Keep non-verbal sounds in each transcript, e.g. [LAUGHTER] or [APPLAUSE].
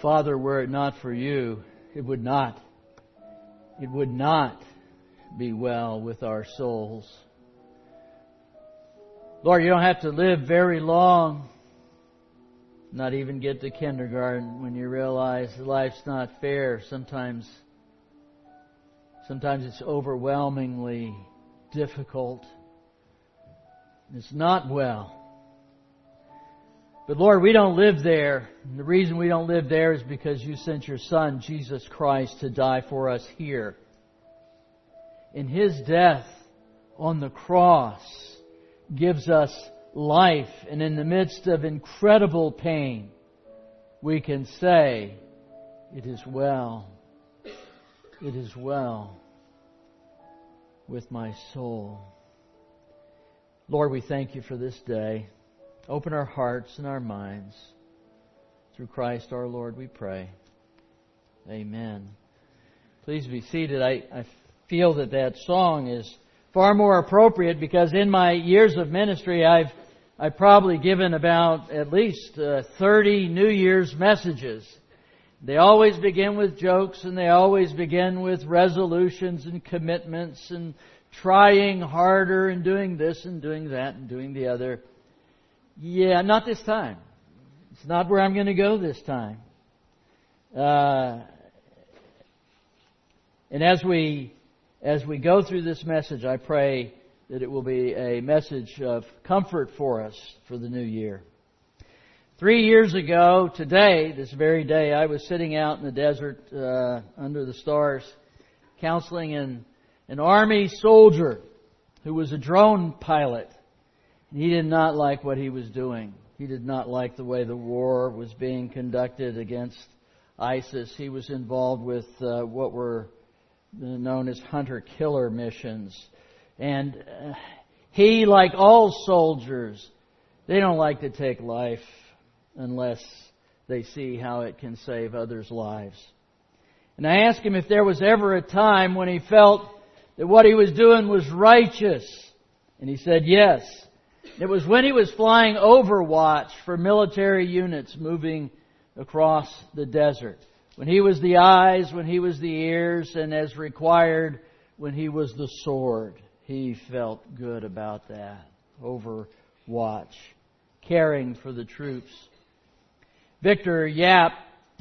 Father, were it not for you, it would not, it would not be well with our souls. Lord, you don't have to live very long, not even get to kindergarten when you realize life's not fair. Sometimes, sometimes it's overwhelmingly difficult. It's not well. But Lord, we don't live there. And the reason we don't live there is because you sent your Son, Jesus Christ, to die for us here. In His death on the cross gives us life, and in the midst of incredible pain, we can say, It is well. It is well with my soul. Lord, we thank you for this day. Open our hearts and our minds. Through Christ our Lord, we pray. Amen. Please be seated. I, I feel that that song is far more appropriate because in my years of ministry, I've I've probably given about at least uh, 30 New Year's messages. They always begin with jokes and they always begin with resolutions and commitments and trying harder and doing this and doing that and doing the other. Yeah, not this time. It's not where I'm going to go this time. Uh, and as we as we go through this message, I pray that it will be a message of comfort for us for the new year. Three years ago, today, this very day, I was sitting out in the desert uh, under the stars, counseling an, an army soldier who was a drone pilot. He did not like what he was doing. He did not like the way the war was being conducted against ISIS. He was involved with uh, what were known as hunter-killer missions. And uh, he, like all soldiers, they don't like to take life unless they see how it can save others' lives. And I asked him if there was ever a time when he felt that what he was doing was righteous. And he said yes. It was when he was flying overwatch for military units moving across the desert. When he was the eyes, when he was the ears, and as required, when he was the sword. He felt good about that. Overwatch. Caring for the troops. Victor Yap,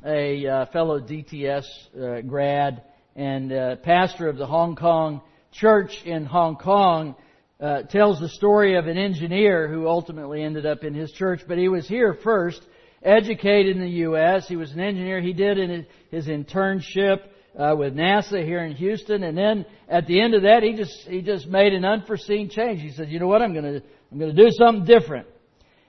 a uh, fellow DTS uh, grad and uh, pastor of the Hong Kong church in Hong Kong, uh, tells the story of an engineer who ultimately ended up in his church, but he was here first, educated in the U.S. He was an engineer. He did in his internship uh, with NASA here in Houston, and then at the end of that, he just he just made an unforeseen change. He said, "You know what? I'm to I'm to do something different."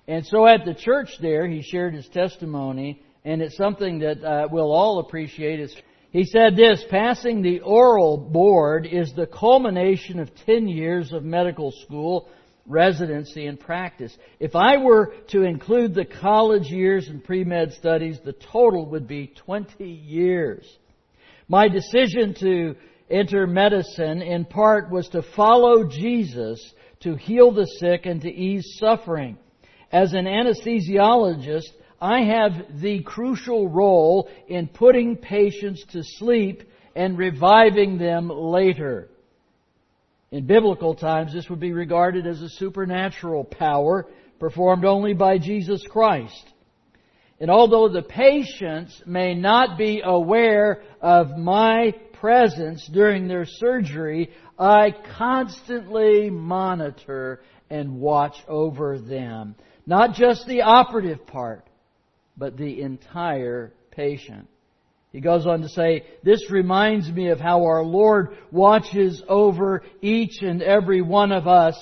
And so at the church there, he shared his testimony, and it's something that uh, we'll all appreciate. Is he said this, passing the oral board is the culmination of 10 years of medical school, residency, and practice. If I were to include the college years and pre-med studies, the total would be 20 years. My decision to enter medicine in part was to follow Jesus to heal the sick and to ease suffering. As an anesthesiologist, I have the crucial role in putting patients to sleep and reviving them later. In biblical times, this would be regarded as a supernatural power performed only by Jesus Christ. And although the patients may not be aware of my presence during their surgery, I constantly monitor and watch over them. Not just the operative part, but the entire patient. He goes on to say, this reminds me of how our Lord watches over each and every one of us,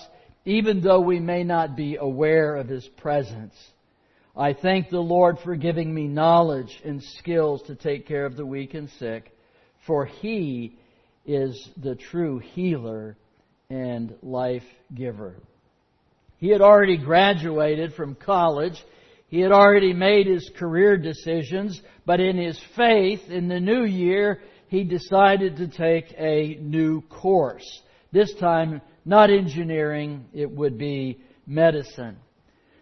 even though we may not be aware of His presence. I thank the Lord for giving me knowledge and skills to take care of the weak and sick, for He is the true healer and life giver. He had already graduated from college he had already made his career decisions, but in his faith, in the new year, he decided to take a new course. This time, not engineering, it would be medicine.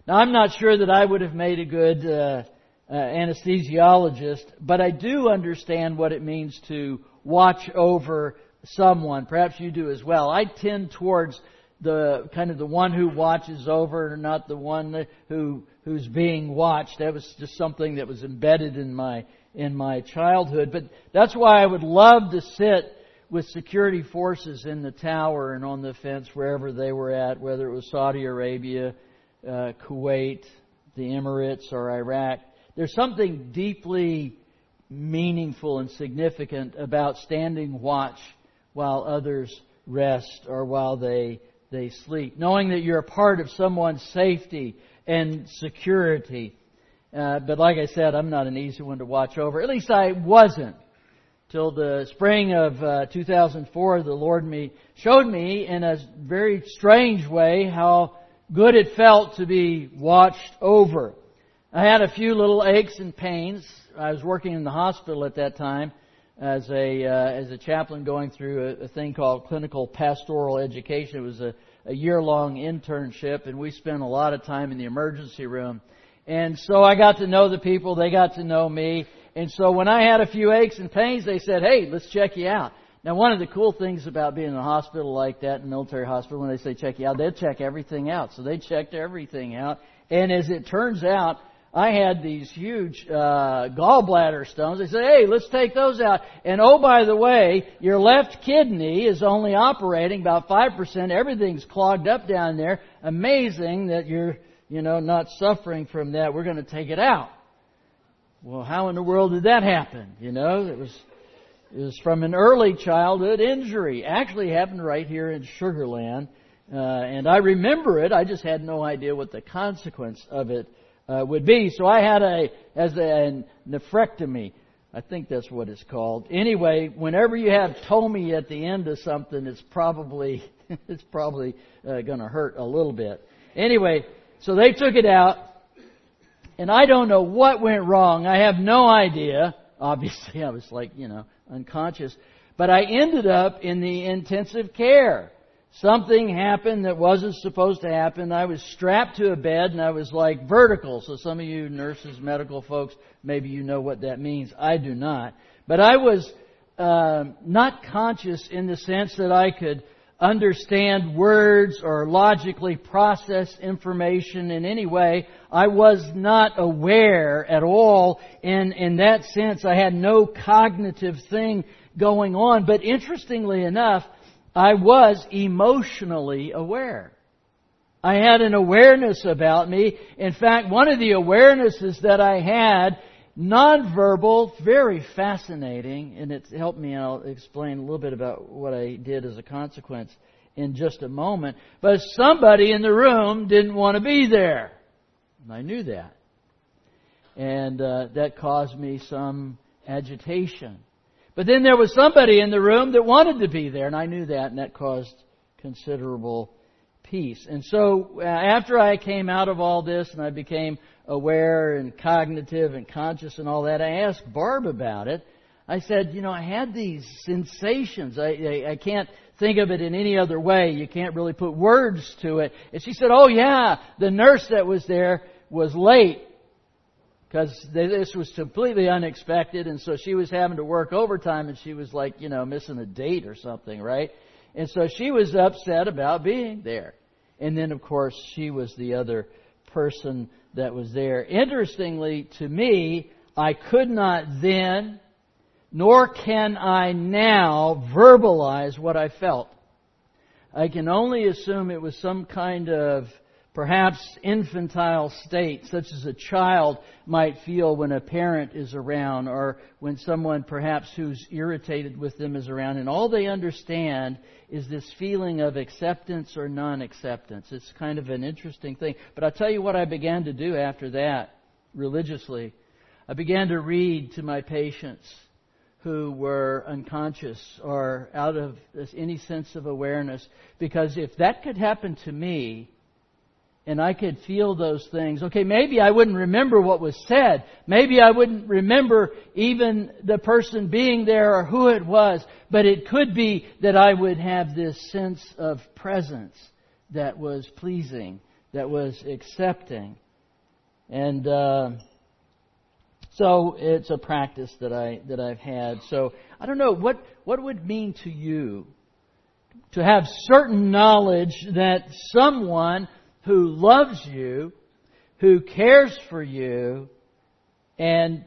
Now, I'm not sure that I would have made a good uh, uh, anesthesiologist, but I do understand what it means to watch over someone. Perhaps you do as well. I tend towards the kind of the one who watches over, not the one who who's being watched. That was just something that was embedded in my in my childhood. But that's why I would love to sit with security forces in the tower and on the fence wherever they were at, whether it was Saudi Arabia, uh, Kuwait, the Emirates, or Iraq. There's something deeply meaningful and significant about standing watch while others rest or while they they sleep, knowing that you're a part of someone's safety and security. Uh, but like I said, I'm not an easy one to watch over. At least I wasn't till the spring of uh, 2004. The Lord me showed me in a very strange way how good it felt to be watched over. I had a few little aches and pains. I was working in the hospital at that time as a uh, as a chaplain going through a, a thing called clinical pastoral education. It was a, a year long internship, and we spent a lot of time in the emergency room. And so I got to know the people. They got to know me. And so when I had a few aches and pains, they said, "Hey, let's check you out." Now, one of the cool things about being in a hospital like that, in a military hospital, when they say check you out, they'll check everything out. So they checked everything out. And as it turns out, I had these huge uh, gallbladder stones. They said, "Hey, let's take those out." And oh, by the way, your left kidney is only operating about five percent. Everything's clogged up down there. Amazing that you're, you know, not suffering from that. We're going to take it out. Well, how in the world did that happen? You know, it was it was from an early childhood injury. Actually, happened right here in Sugar Land, uh, and I remember it. I just had no idea what the consequence of it uh, would be. So I had a as a nephrectomy. I think that's what it's called. Anyway, whenever you have tomy at the end of something, it's probably [LAUGHS] it's probably uh, going to hurt a little bit. Anyway, so they took it out, and I don't know what went wrong. I have no idea. Obviously, [LAUGHS] I was like you know unconscious, but I ended up in the intensive care something happened that wasn't supposed to happen. I was strapped to a bed and I was like vertical. So some of you nurses, medical folks, maybe you know what that means. I do not. But I was uh, not conscious in the sense that I could understand words or logically process information in any way. I was not aware at all. In, in that sense, I had no cognitive thing going on. But interestingly enough, I was emotionally aware. I had an awareness about me. In fact, one of the awarenesses that I had, nonverbal, very fascinating, and it's helped me, and I'll explain a little bit about what I did as a consequence in just a moment. But somebody in the room didn't want to be there. And I knew that. And uh, that caused me some agitation. But then there was somebody in the room that wanted to be there, and I knew that, and that caused considerable peace. And so uh, after I came out of all this and I became aware and cognitive and conscious and all that, I asked Barb about it. I said, you know, I had these sensations. I, I, I can't think of it in any other way. You can't really put words to it. And she said, oh yeah, the nurse that was there was late because this was completely unexpected, and so she was having to work overtime, and she was like, you know, missing a date or something, right? And so she was upset about being there. And then, of course, she was the other person that was there. Interestingly, to me, I could not then, nor can I now, verbalize what I felt. I can only assume it was some kind of perhaps infantile state, such as a child might feel when a parent is around or when someone perhaps who's irritated with them is around, and all they understand is this feeling of acceptance or non acceptance. It's kind of an interesting thing. But I'll tell you what I began to do after that religiously. I began to read to my patients who were unconscious or out of any sense of awareness because if that could happen to me, and I could feel those things. Okay, maybe I wouldn't remember what was said. Maybe I wouldn't remember even the person being there or who it was. But it could be that I would have this sense of presence that was pleasing, that was accepting. And uh, So it's a practice that I that I've had. So I don't know what what would mean to you to have certain knowledge that someone who loves you, who cares for you, and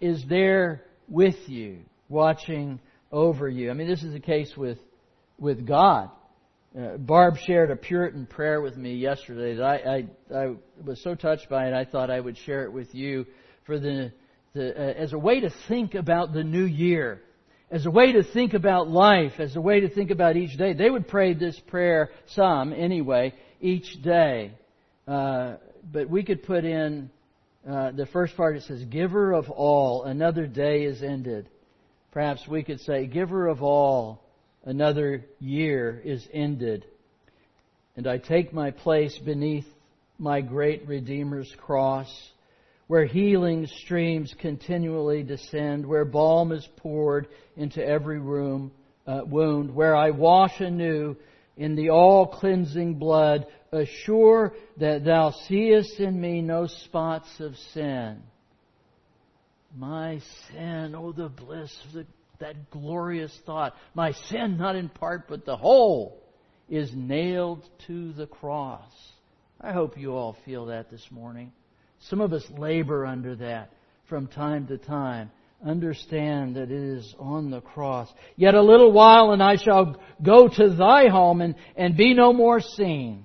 is there with you, watching over you. I mean, this is the case with with God. Uh, Barb shared a Puritan prayer with me yesterday that I, I, I was so touched by it. I thought I would share it with you for the, the uh, as a way to think about the new year, as a way to think about life, as a way to think about each day. They would pray this prayer, some anyway, each day. Uh, but we could put in uh, the first part. It says, "Giver of all, another day is ended." Perhaps we could say, "Giver of all." another year is ended, and I take my place beneath my great Redeemer's cross, where healing streams continually descend, where balm is poured into every room, uh, wound, where I wash anew in the all cleansing blood, assure that thou seest in me no spots of sin. My sin, oh the bliss of the that glorious thought. My sin, not in part, but the whole, is nailed to the cross. I hope you all feel that this morning. Some of us labor under that from time to time. Understand that it is on the cross. Yet a little while and I shall go to thy home and, and be no more seen.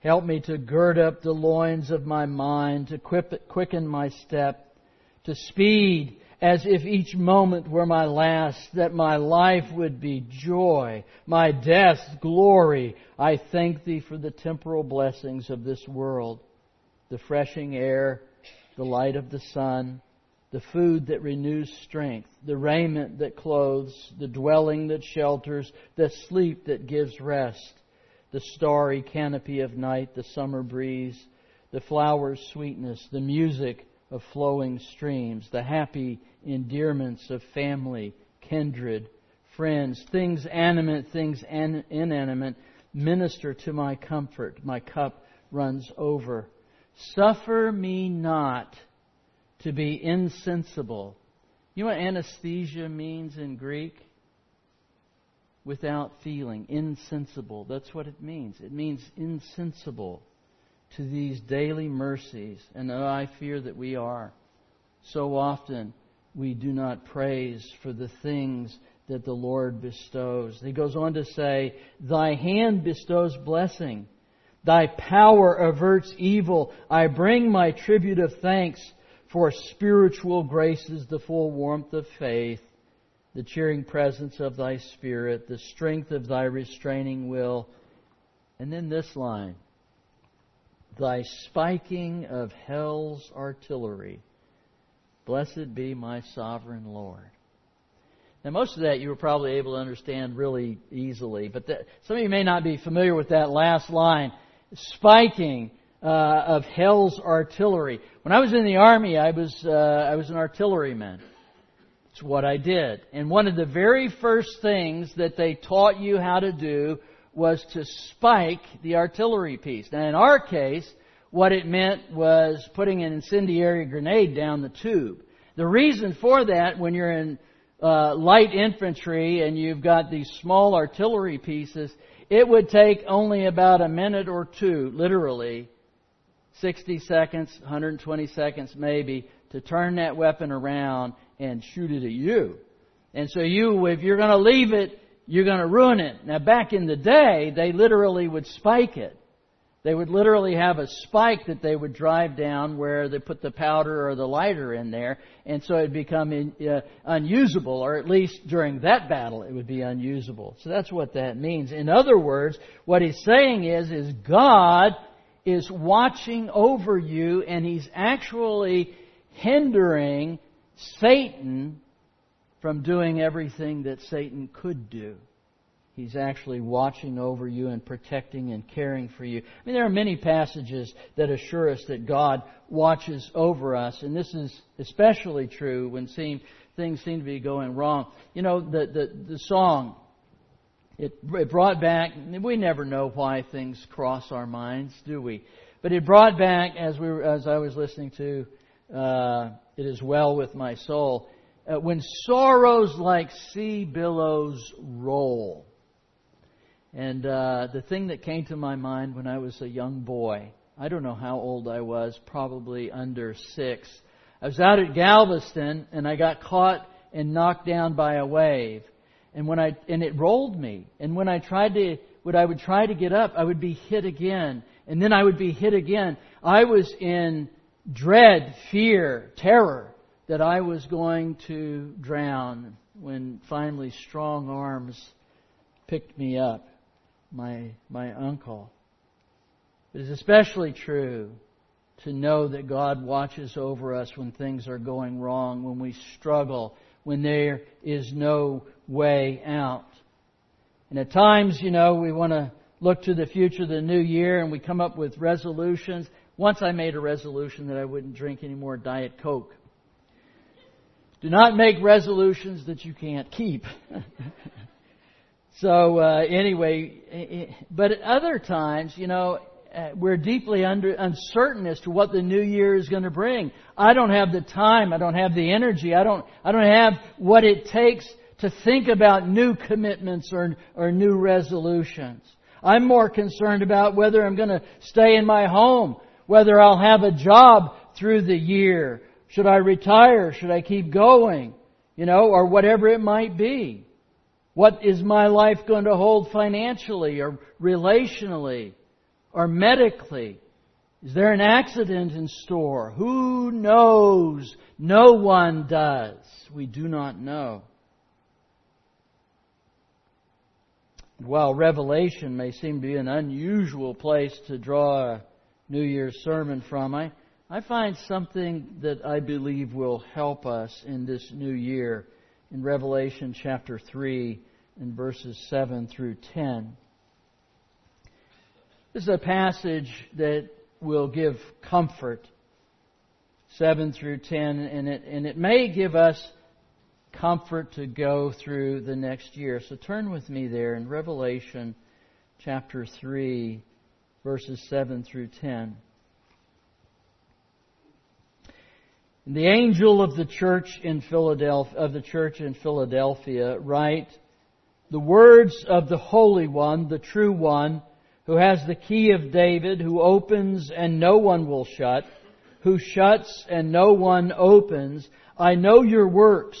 Help me to gird up the loins of my mind, to quicken my step, to speed as if each moment were my last, that my life would be joy, my death glory. I thank thee for the temporal blessings of this world, the freshing air, the light of the sun, the food that renews strength, the raiment that clothes, the dwelling that shelters, the sleep that gives rest, the starry canopy of night, the summer breeze, the flower's sweetness, the music of flowing streams, the happy endearments of family, kindred, friends, things animate, things inanimate, minister to my comfort. My cup runs over. Suffer me not to be insensible. You know what anesthesia means in Greek? Without feeling, insensible. That's what it means. It means insensible to these daily mercies, and I fear that we are. So often we do not praise for the things that the Lord bestows. He goes on to say, Thy hand bestows blessing. Thy power averts evil. I bring my tribute of thanks for spiritual graces, the full warmth of faith, the cheering presence of thy spirit, the strength of thy restraining will. And then this line thy spiking of hell's artillery. Blessed be my sovereign Lord. Now, most of that you were probably able to understand really easily, but that, some of you may not be familiar with that last line spiking uh, of hell's artillery. When I was in the army, I was uh, I was an artilleryman. It's what I did, and one of the very first things that they taught you how to do was to spike the artillery piece. Now, in our case, what it meant was putting an incendiary grenade down the tube. The reason for that, when you're in uh, light infantry and you've got these small artillery pieces, it would take only about a minute or two, literally, 60 seconds, 120 seconds maybe, to turn that weapon around and shoot it at you. And so you, if you're going to leave it you're going to ruin it. Now, back in the day, they literally would spike it. They would literally have a spike that they would drive down where they put the powder or the lighter in there, and so it'd become in, uh, unusable, or at least during that battle, it would be unusable. So that's what that means. In other words, what he's saying is, is God is watching over you, and he's actually hindering Satan from doing everything that Satan could do. He's actually watching over you and protecting and caring for you. I mean, there are many passages that assure us that God watches over us, and this is especially true when seem, things seem to be going wrong. You know, the, the, the song, it, it brought back, we never know why things cross our minds, do we? But it brought back, as, we as I was listening to uh, it is well with my soul. Uh, when sorrows like sea billows roll. And uh, the thing that came to my mind when I was a young boy, I don't know how old I was, probably under six. I was out at Galveston and I got caught and knocked down by a wave. And when I and it rolled me. And when I tried to when I would try to get up, I would be hit again. And then I would be hit again. I was in dread, fear, terror that I was going to drown when finally strong arms picked me up, my, my uncle. It is especially true to know that God watches over us when things are going wrong, when we struggle, when there is no way out. And at times, you know, we want to look to the future, the new year, and we come up with resolutions. Once I made a resolution that I wouldn't drink any more Diet Coke. Do not make resolutions that you can't keep. [LAUGHS] so uh, anyway, eh, eh, but at other times, you know, uh, we're deeply under, uncertain as to what the new year is going to bring. I don't have the time. I don't have the energy. I don't. I don't have what it takes to think about new commitments or or new resolutions. I'm more concerned about whether I'm going to stay in my home, whether I'll have a job through the year, should I retire? Should I keep going? You know, or whatever it might be. What is my life going to hold financially or relationally or medically? Is there an accident in store? Who knows? No one does. We do not know. While Revelation may seem to be an unusual place to draw a New Year's sermon from, I I find something that I believe will help us in this new year in Revelation chapter 3 and verses 7 through 10. This is a passage that will give comfort, 7 through 10, and it, and it may give us comfort to go through the next year. So turn with me there in Revelation chapter 3, verses 7 through 10. The angel of the church in Philadelphia, of the church in Philadelphia write, the words of the Holy One, the true One, who has the key of David, who opens and no one will shut, who shuts and no one opens. I know your works.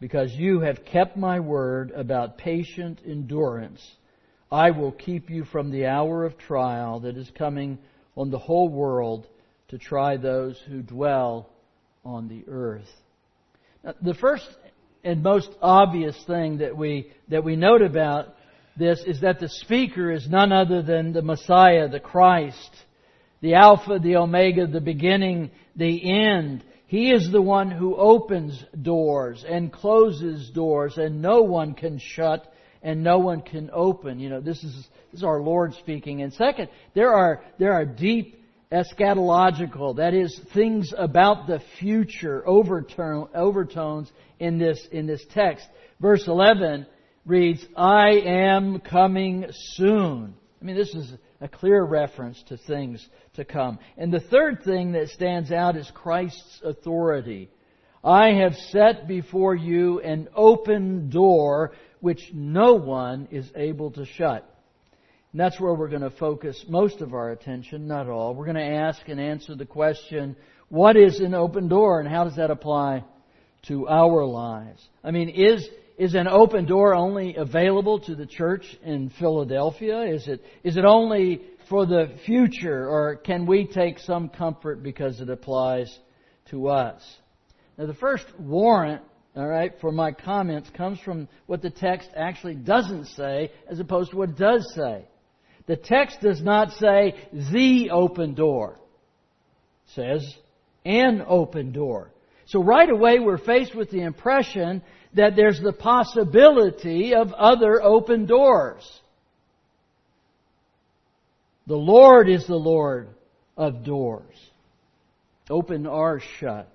because you have kept my word about patient endurance. I will keep you from the hour of trial that is coming on the whole world to try those who dwell on the earth. Now, the first and most obvious thing that we, that we note about this is that the speaker is none other than the Messiah, the Christ, the Alpha, the Omega, the beginning, the end. He is the one who opens doors and closes doors and no one can shut and no one can open. You know, this is, this is our Lord speaking. And second, there are, there are deep eschatological, that is, things about the future overtone, overtones in this, in this text. Verse 11 reads, I am coming soon. I mean, this is a clear reference to things to come. And the third thing that stands out is Christ's authority. I have set before you an open door which no one is able to shut. And that's where we're going to focus most of our attention, not all. We're going to ask and answer the question, what is an open door and how does that apply to our lives? I mean, is, is an open door only available to the church in Philadelphia? Is it, is it only for the future or can we take some comfort because it applies to us? Now the first warrant all right, for my comments comes from what the text actually doesn't say as opposed to what it does say. The text does not say the open door. It says an open door. So right away we're faced with the impression that there's the possibility of other open doors. The Lord is the Lord of doors. Open or shut.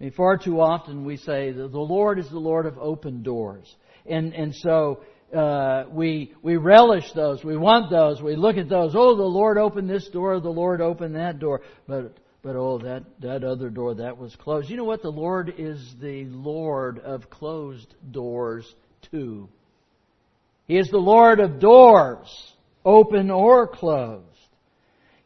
I mean, far too often we say that the Lord is the Lord of open doors. And, and so, uh, we, we relish those. We want those. We look at those. Oh, the Lord opened this door. The Lord opened that door. But, but oh, that, that other door, that was closed. You know what? The Lord is the Lord of closed doors too. He is the Lord of doors, open or closed.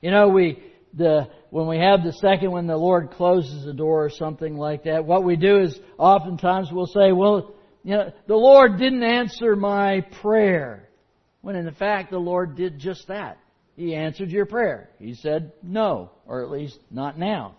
You know, we, the, when we have the second when the Lord closes the door or something like that, what we do is oftentimes we'll say, well, you know, the Lord didn't answer my prayer. When in fact the Lord did just that. He answered your prayer. He said no, or at least not now.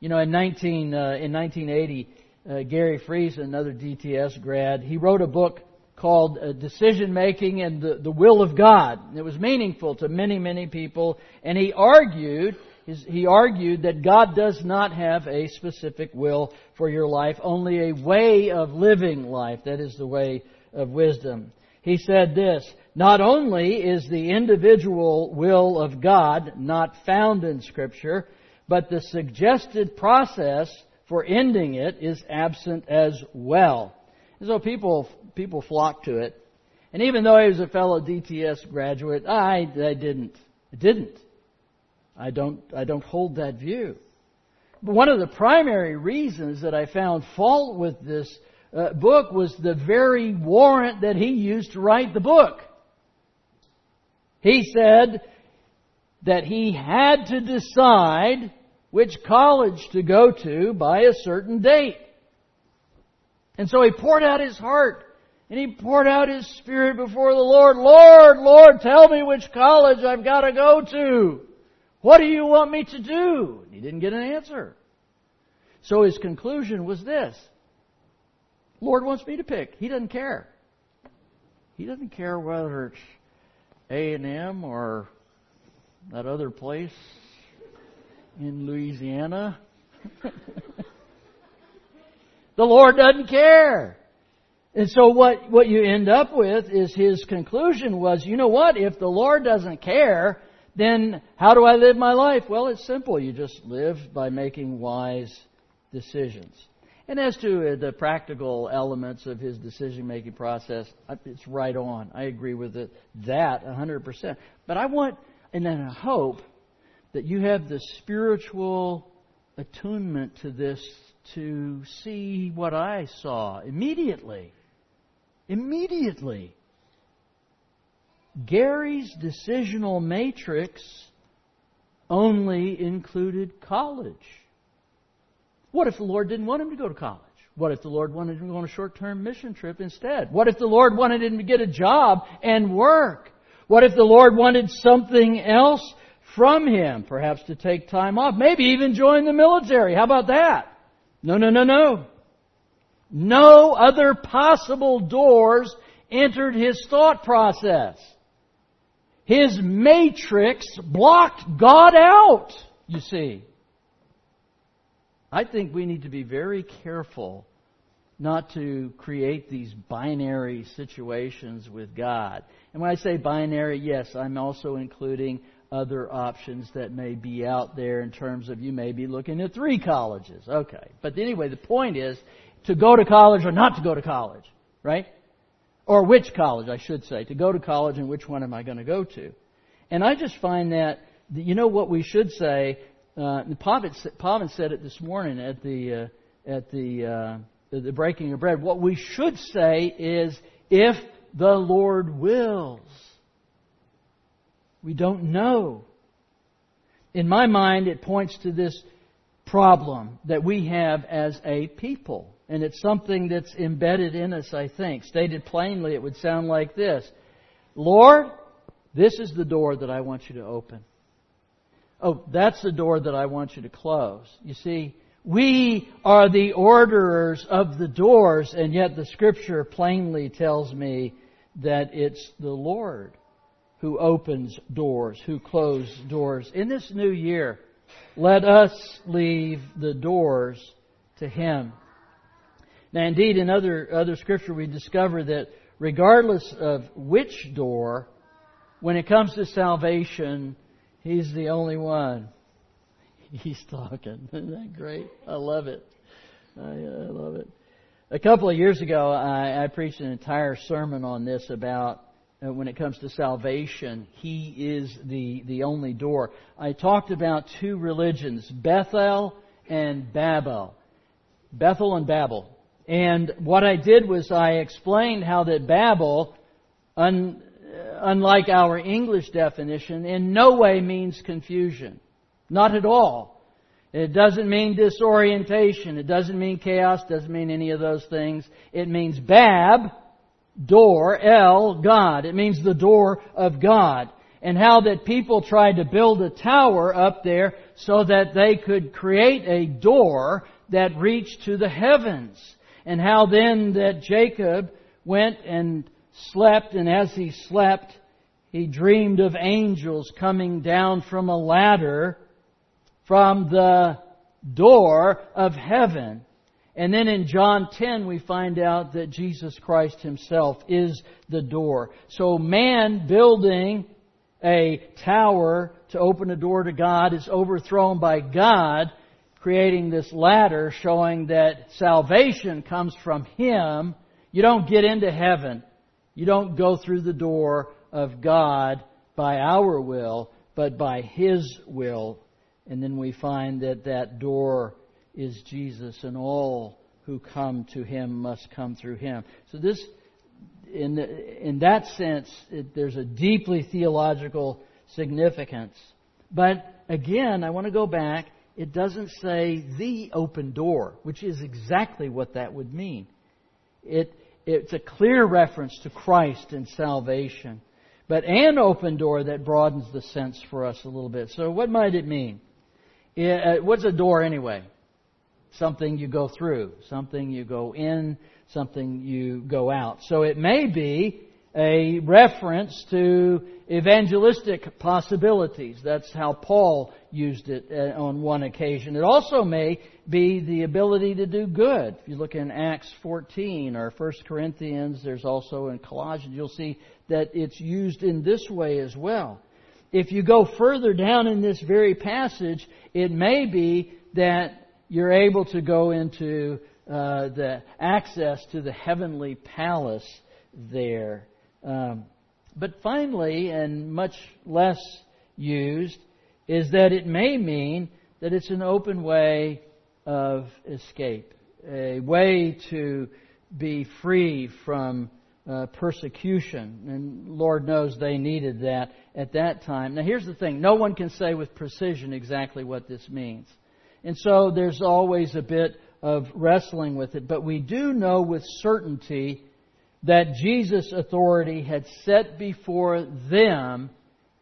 You know, in 19, uh, in 1980, uh, Garry Friesen, another DTS grad, he wrote a book called uh, Decision Making and the, the Will of God. It was meaningful to many, many people, and he argued he argued that God does not have a specific will for your life, only a way of living life. That is the way of wisdom. He said this, not only is the individual will of God not found in Scripture, but the suggested process for ending it is absent as well. And so people, people flock to it. And even though he was a fellow DTS graduate, I, I didn't. I didn't. I don't, I don't hold that view. But one of the primary reasons that I found fault with this uh, book was the very warrant that he used to write the book. He said that he had to decide which college to go to by a certain date. And so he poured out his heart and he poured out his spirit before the Lord. Lord, Lord, tell me which college I've got to go to. What do you want me to do? And He didn't get an answer. So his conclusion was this. Lord wants me to pick. He doesn't care. He doesn't care whether it's A&M or that other place in Louisiana. [LAUGHS] the Lord doesn't care. And so what, what you end up with is his conclusion was, you know what, if the Lord doesn't care, then how do I live my life? Well, it's simple. You just live by making wise decisions. And as to uh, the practical elements of his decision making process, it's right on. I agree with it, that 100%. But I want, and then I hope, that you have the spiritual attunement to this to see what I saw immediately. Immediately. Gary's decisional matrix only included college. What if the Lord didn't want him to go to college? What if the Lord wanted him to go on a short term mission trip instead? What if the Lord wanted him to get a job and work? What if the Lord wanted something else from him? Perhaps to take time off. Maybe even join the military. How about that? No, no, no, no. No other possible doors entered his thought process. His matrix blocked God out, you see. I think we need to be very careful not to create these binary situations with God. And when I say binary, yes, I'm also including other options that may be out there in terms of you may be looking at three colleges. Okay. But anyway, the point is to go to college or not to go to college, right? Or which college, I should say, to go to college and which one am I going to go to? And I just find that, you know what we should say, uh, said it this morning at the, uh, at the, uh, the breaking of bread. What we should say is, if the Lord wills. We don't know. In my mind, it points to this problem that we have as a people. And it's something that's embedded in us, I think. Stated plainly, it would sound like this Lord, this is the door that I want you to open. Oh, that's the door that I want you to close. You see, we are the orderers of the doors, and yet the scripture plainly tells me that it's the Lord who opens doors, who closes doors. In this new year, let us leave the doors to Him. Now, indeed, in other, other scripture, we discover that regardless of which door, when it comes to salvation, He's the only one. [LAUGHS] He's talking. Isn't that great? I love it. I, I love it. A couple of years ago, I, I preached an entire sermon on this about uh, when it comes to salvation, He is the, the only door. I talked about two religions, Bethel and Babel. Bethel and Babel. And what I did was I explained how that Babel, un, unlike our English definition, in no way means confusion. Not at all. It doesn't mean disorientation. It doesn't mean chaos. Doesn't mean any of those things. It means Bab, door, El, God. It means the door of God. And how that people tried to build a tower up there so that they could create a door that reached to the heavens. And how then that Jacob went and slept, and as he slept, he dreamed of angels coming down from a ladder from the door of heaven. And then in John 10 we find out that Jesus Christ himself is the door. So man building a tower to open a door to God is overthrown by God creating this ladder showing that salvation comes from Him. You don't get into heaven. You don't go through the door of God by our will, but by His will. And then we find that that door is Jesus, and all who come to Him must come through Him. So this, in, the, in that sense, it, there's a deeply theological significance. But again, I want to go back. It doesn't say the open door, which is exactly what that would mean. It, it's a clear reference to Christ and salvation, but an open door that broadens the sense for us a little bit. So, what might it mean? Uh, what's a door anyway? Something you go through, something you go in, something you go out. So it may be a reference to evangelistic possibilities. That's how Paul used it uh, on one occasion. It also may be the ability to do good. If you look in Acts 14 or 1 Corinthians, there's also in Colossians, you'll see that it's used in this way as well. If you go further down in this very passage, it may be that you're able to go into uh, the access to the heavenly palace there. Um, but finally, and much less used, is that it may mean that it's an open way of escape, a way to be free from uh, persecution. And Lord knows they needed that at that time. Now, here's the thing no one can say with precision exactly what this means. And so there's always a bit of wrestling with it. But we do know with certainty that Jesus' authority had set before them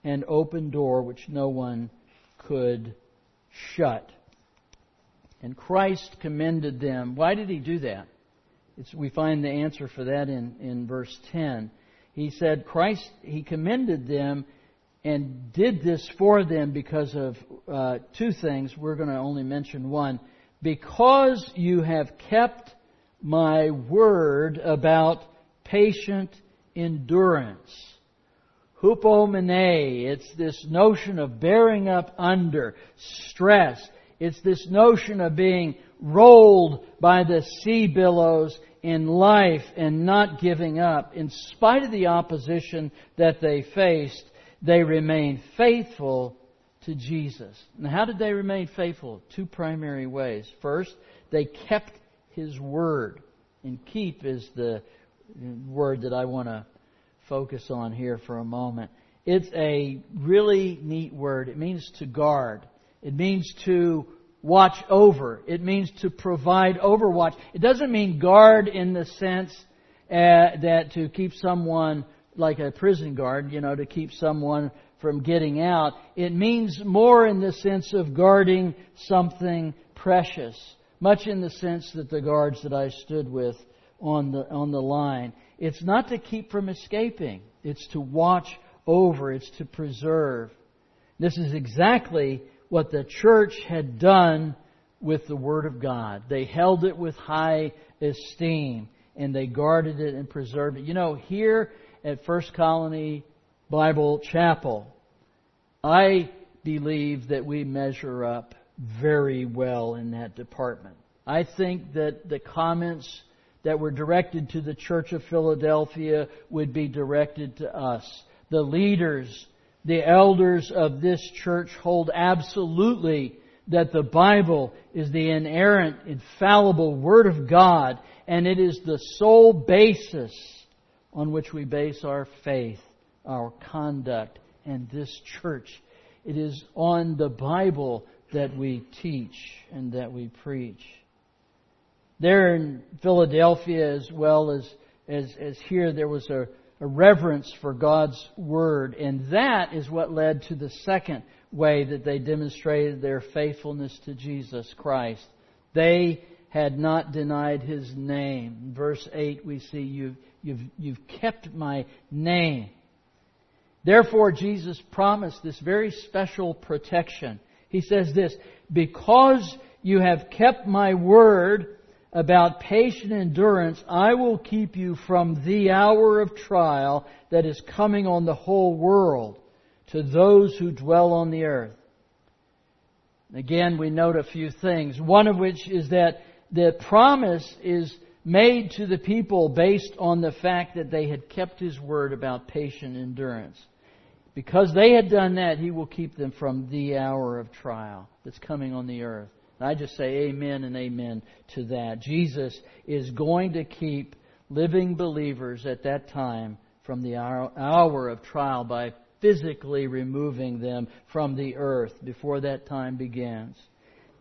an open door which no one could shut. And Christ commended them. Why did he do that? It's, we find the answer for that in, in verse 10. He said, Christ, he commended them and did this for them because of uh, two things. We're going to only mention one. Because you have kept my word about patient endurance. Hupomone, it's this notion of bearing up under stress. It's this notion of being rolled by the sea billows in life and not giving up. In spite of the opposition that they faced, they remained faithful to Jesus. Now, how did they remain faithful? Two primary ways. First, they kept His Word. And keep is the word that I want to focus on here for a moment. It's a really neat word. It means to guard. It means to watch over. It means to provide overwatch. It doesn't mean guard in the sense uh, that to keep someone like a prison guard, you know, to keep someone from getting out. It means more in the sense of guarding something precious, much in the sense that the guards that I stood with on the, on the line. It's not to keep from escaping. It's to watch over. It's to preserve. This is exactly what the church had done with the Word of God. They held it with high esteem and they guarded it and preserved it. You know, here at First Colony Bible Chapel, I believe that we measure up very well in that department. I think that the comments that were directed to the Church of Philadelphia would be directed to us. The leaders, the elders of this church hold absolutely that the Bible is the inerrant, infallible Word of God, and it is the sole basis on which we base our faith, our conduct, and this church. It is on the Bible that we teach and that we preach. There in Philadelphia, as well as, as, as here, there was a, a reverence for God's Word, and that is what led to the second way that they demonstrated their faithfulness to Jesus Christ. They had not denied His name. Verse 8 we see, you've, you've, you've kept my name. Therefore, Jesus promised this very special protection. He says this, because you have kept my word about patient endurance, I will keep you from the hour of trial that is coming on the whole world to those who dwell on the earth. Again, we note a few things. One of which is that the promise is made to the people based on the fact that they had kept his word about patient endurance. Because they had done that, he will keep them from the hour of trial that's coming on the earth. And I just say amen and amen to that. Jesus is going to keep living believers at that time from the hour of trial by physically removing them from the earth before that time begins.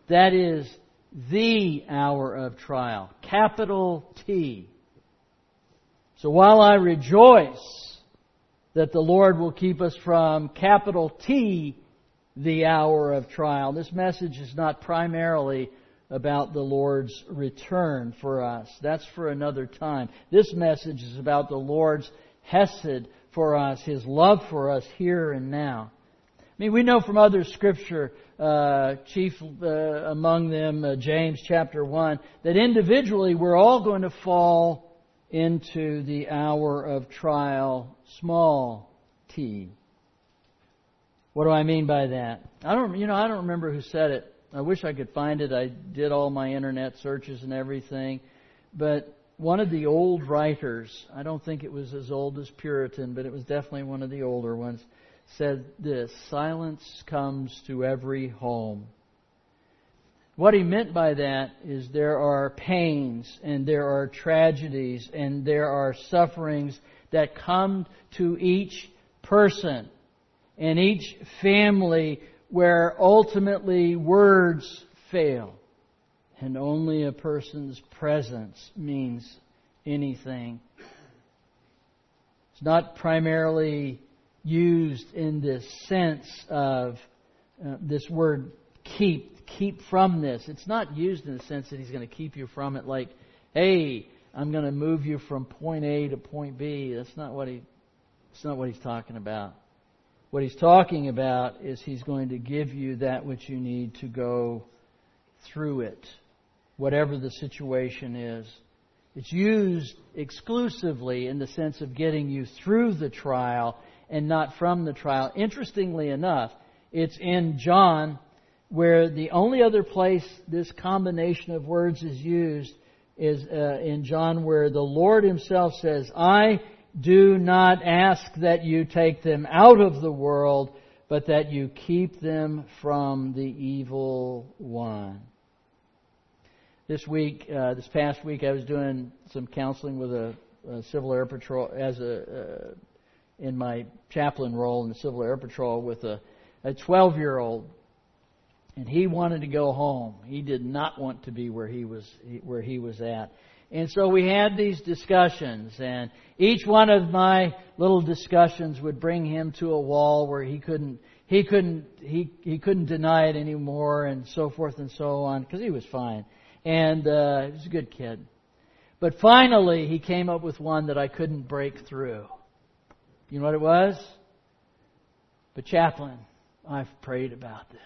That is the hour of trial. Capital T. So while I rejoice that the Lord will keep us from capital T, the hour of trial, this message is not primarily about the Lord's return for us. That's for another time. This message is about the Lord's Hesed for us, His love for us here and now. I mean, we know from other scripture, uh, chief uh, among them, uh, James chapter 1, that individually we're all going to fall into the hour of trial, small t. What do I mean by that? I don't, you know, I don't remember who said it. I wish I could find it. I did all my internet searches and everything. But one of the old writers, I don't think it was as old as Puritan, but it was definitely one of the older ones, said this Silence comes to every home. What he meant by that is there are pains and there are tragedies and there are sufferings that come to each person and each family where ultimately words fail and only a person's presence means anything. It's not primarily used in this sense of uh, this word keep, keep from this. It's not used in the sense that he's going to keep you from it like, hey, I'm going to move you from point A to point B. That's not what he, that's not what he's talking about. What he's talking about is he's going to give you that which you need to go through it whatever the situation is. It's used exclusively in the sense of getting you through the trial and not from the trial. Interestingly enough, it's in John where the only other place this combination of words is used is uh, in John where the Lord himself says, I do not ask that you take them out of the world, but that you keep them from the evil one. This week, uh, this past week, I was doing some counseling with a, a Civil Air Patrol as a uh, in my chaplain role in the Civil Air Patrol with a a 12 year old, and he wanted to go home. He did not want to be where he was where he was at. And so we had these discussions, and each one of my little discussions would bring him to a wall where he couldn't he couldn't he he couldn't deny it anymore, and so forth and so on, because he was fine and uh, he was a good kid. But finally, he came up with one that I couldn't break through. You know what it was? But chaplain, I've prayed about this.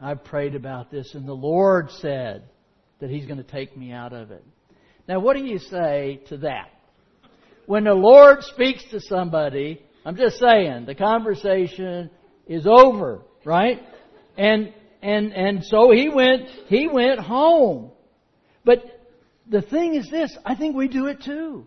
I've prayed about this, and the Lord said that He's going to take me out of it. Now, what do you say to that? When the Lord speaks to somebody, I'm just saying, the conversation is over, right? And, and, and so he went, he went home. But the thing is this, I think we do it too.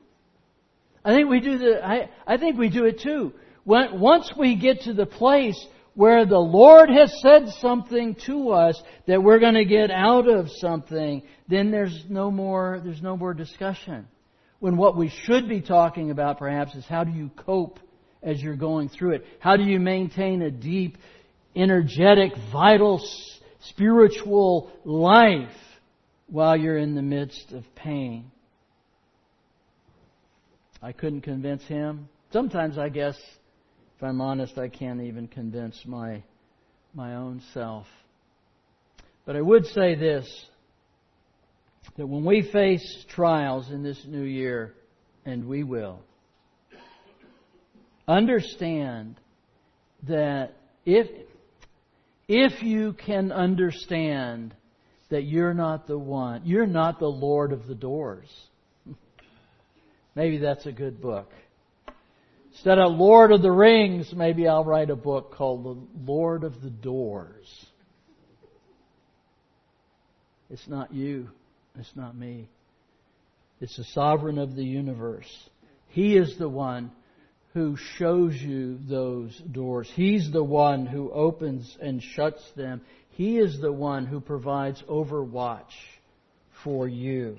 I think we do the, I, I think we do it too. When, once we get to the place where the Lord has said something to us that we're going to get out of something, then there's no more, there's no more discussion. When what we should be talking about perhaps is how do you cope as you're going through it? How do you maintain a deep, energetic, vital, spiritual life while you're in the midst of pain? I couldn't convince him. Sometimes I guess if I'm honest, I can't even convince my, my own self. But I would say this that when we face trials in this new year, and we will, understand that if, if you can understand that you're not the one, you're not the Lord of the doors, [LAUGHS] maybe that's a good book. Instead of Lord of the Rings, maybe I'll write a book called The Lord of the Doors. It's not you. It's not me. It's the sovereign of the universe. He is the one who shows you those doors. He's the one who opens and shuts them. He is the one who provides overwatch for you.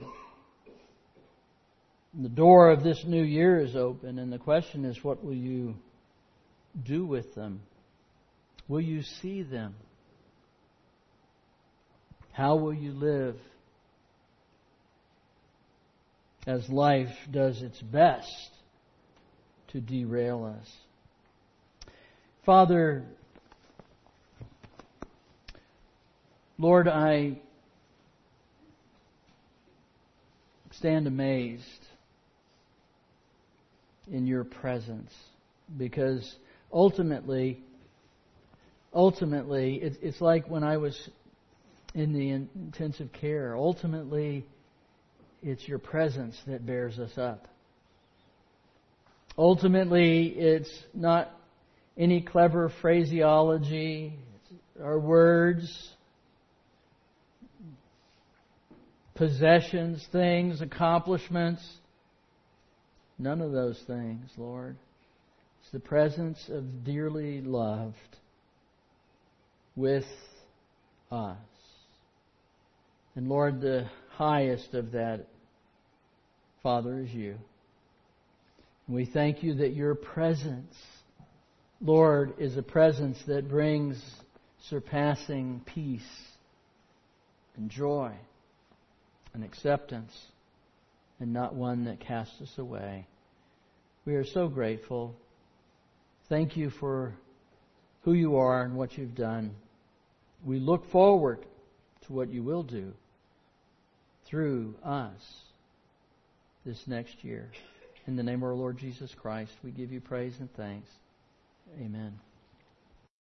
The door of this new year is open, and the question is what will you do with them? Will you see them? How will you live as life does its best to derail us? Father, Lord, I stand amazed in your presence. Because ultimately ultimately it, it's like when I was in the intensive care ultimately it's your presence that bears us up. Ultimately it's not any clever phraseology or words possessions things accomplishments None of those things, Lord. It's the presence of dearly loved with us. And Lord, the highest of that, Father, is you. And We thank you that your presence, Lord, is a presence that brings surpassing peace and joy and acceptance and not one that casts us away. We are so grateful. Thank you for who you are and what you've done. We look forward to what you will do through us this next year. In the name of our Lord Jesus Christ, we give you praise and thanks. Amen.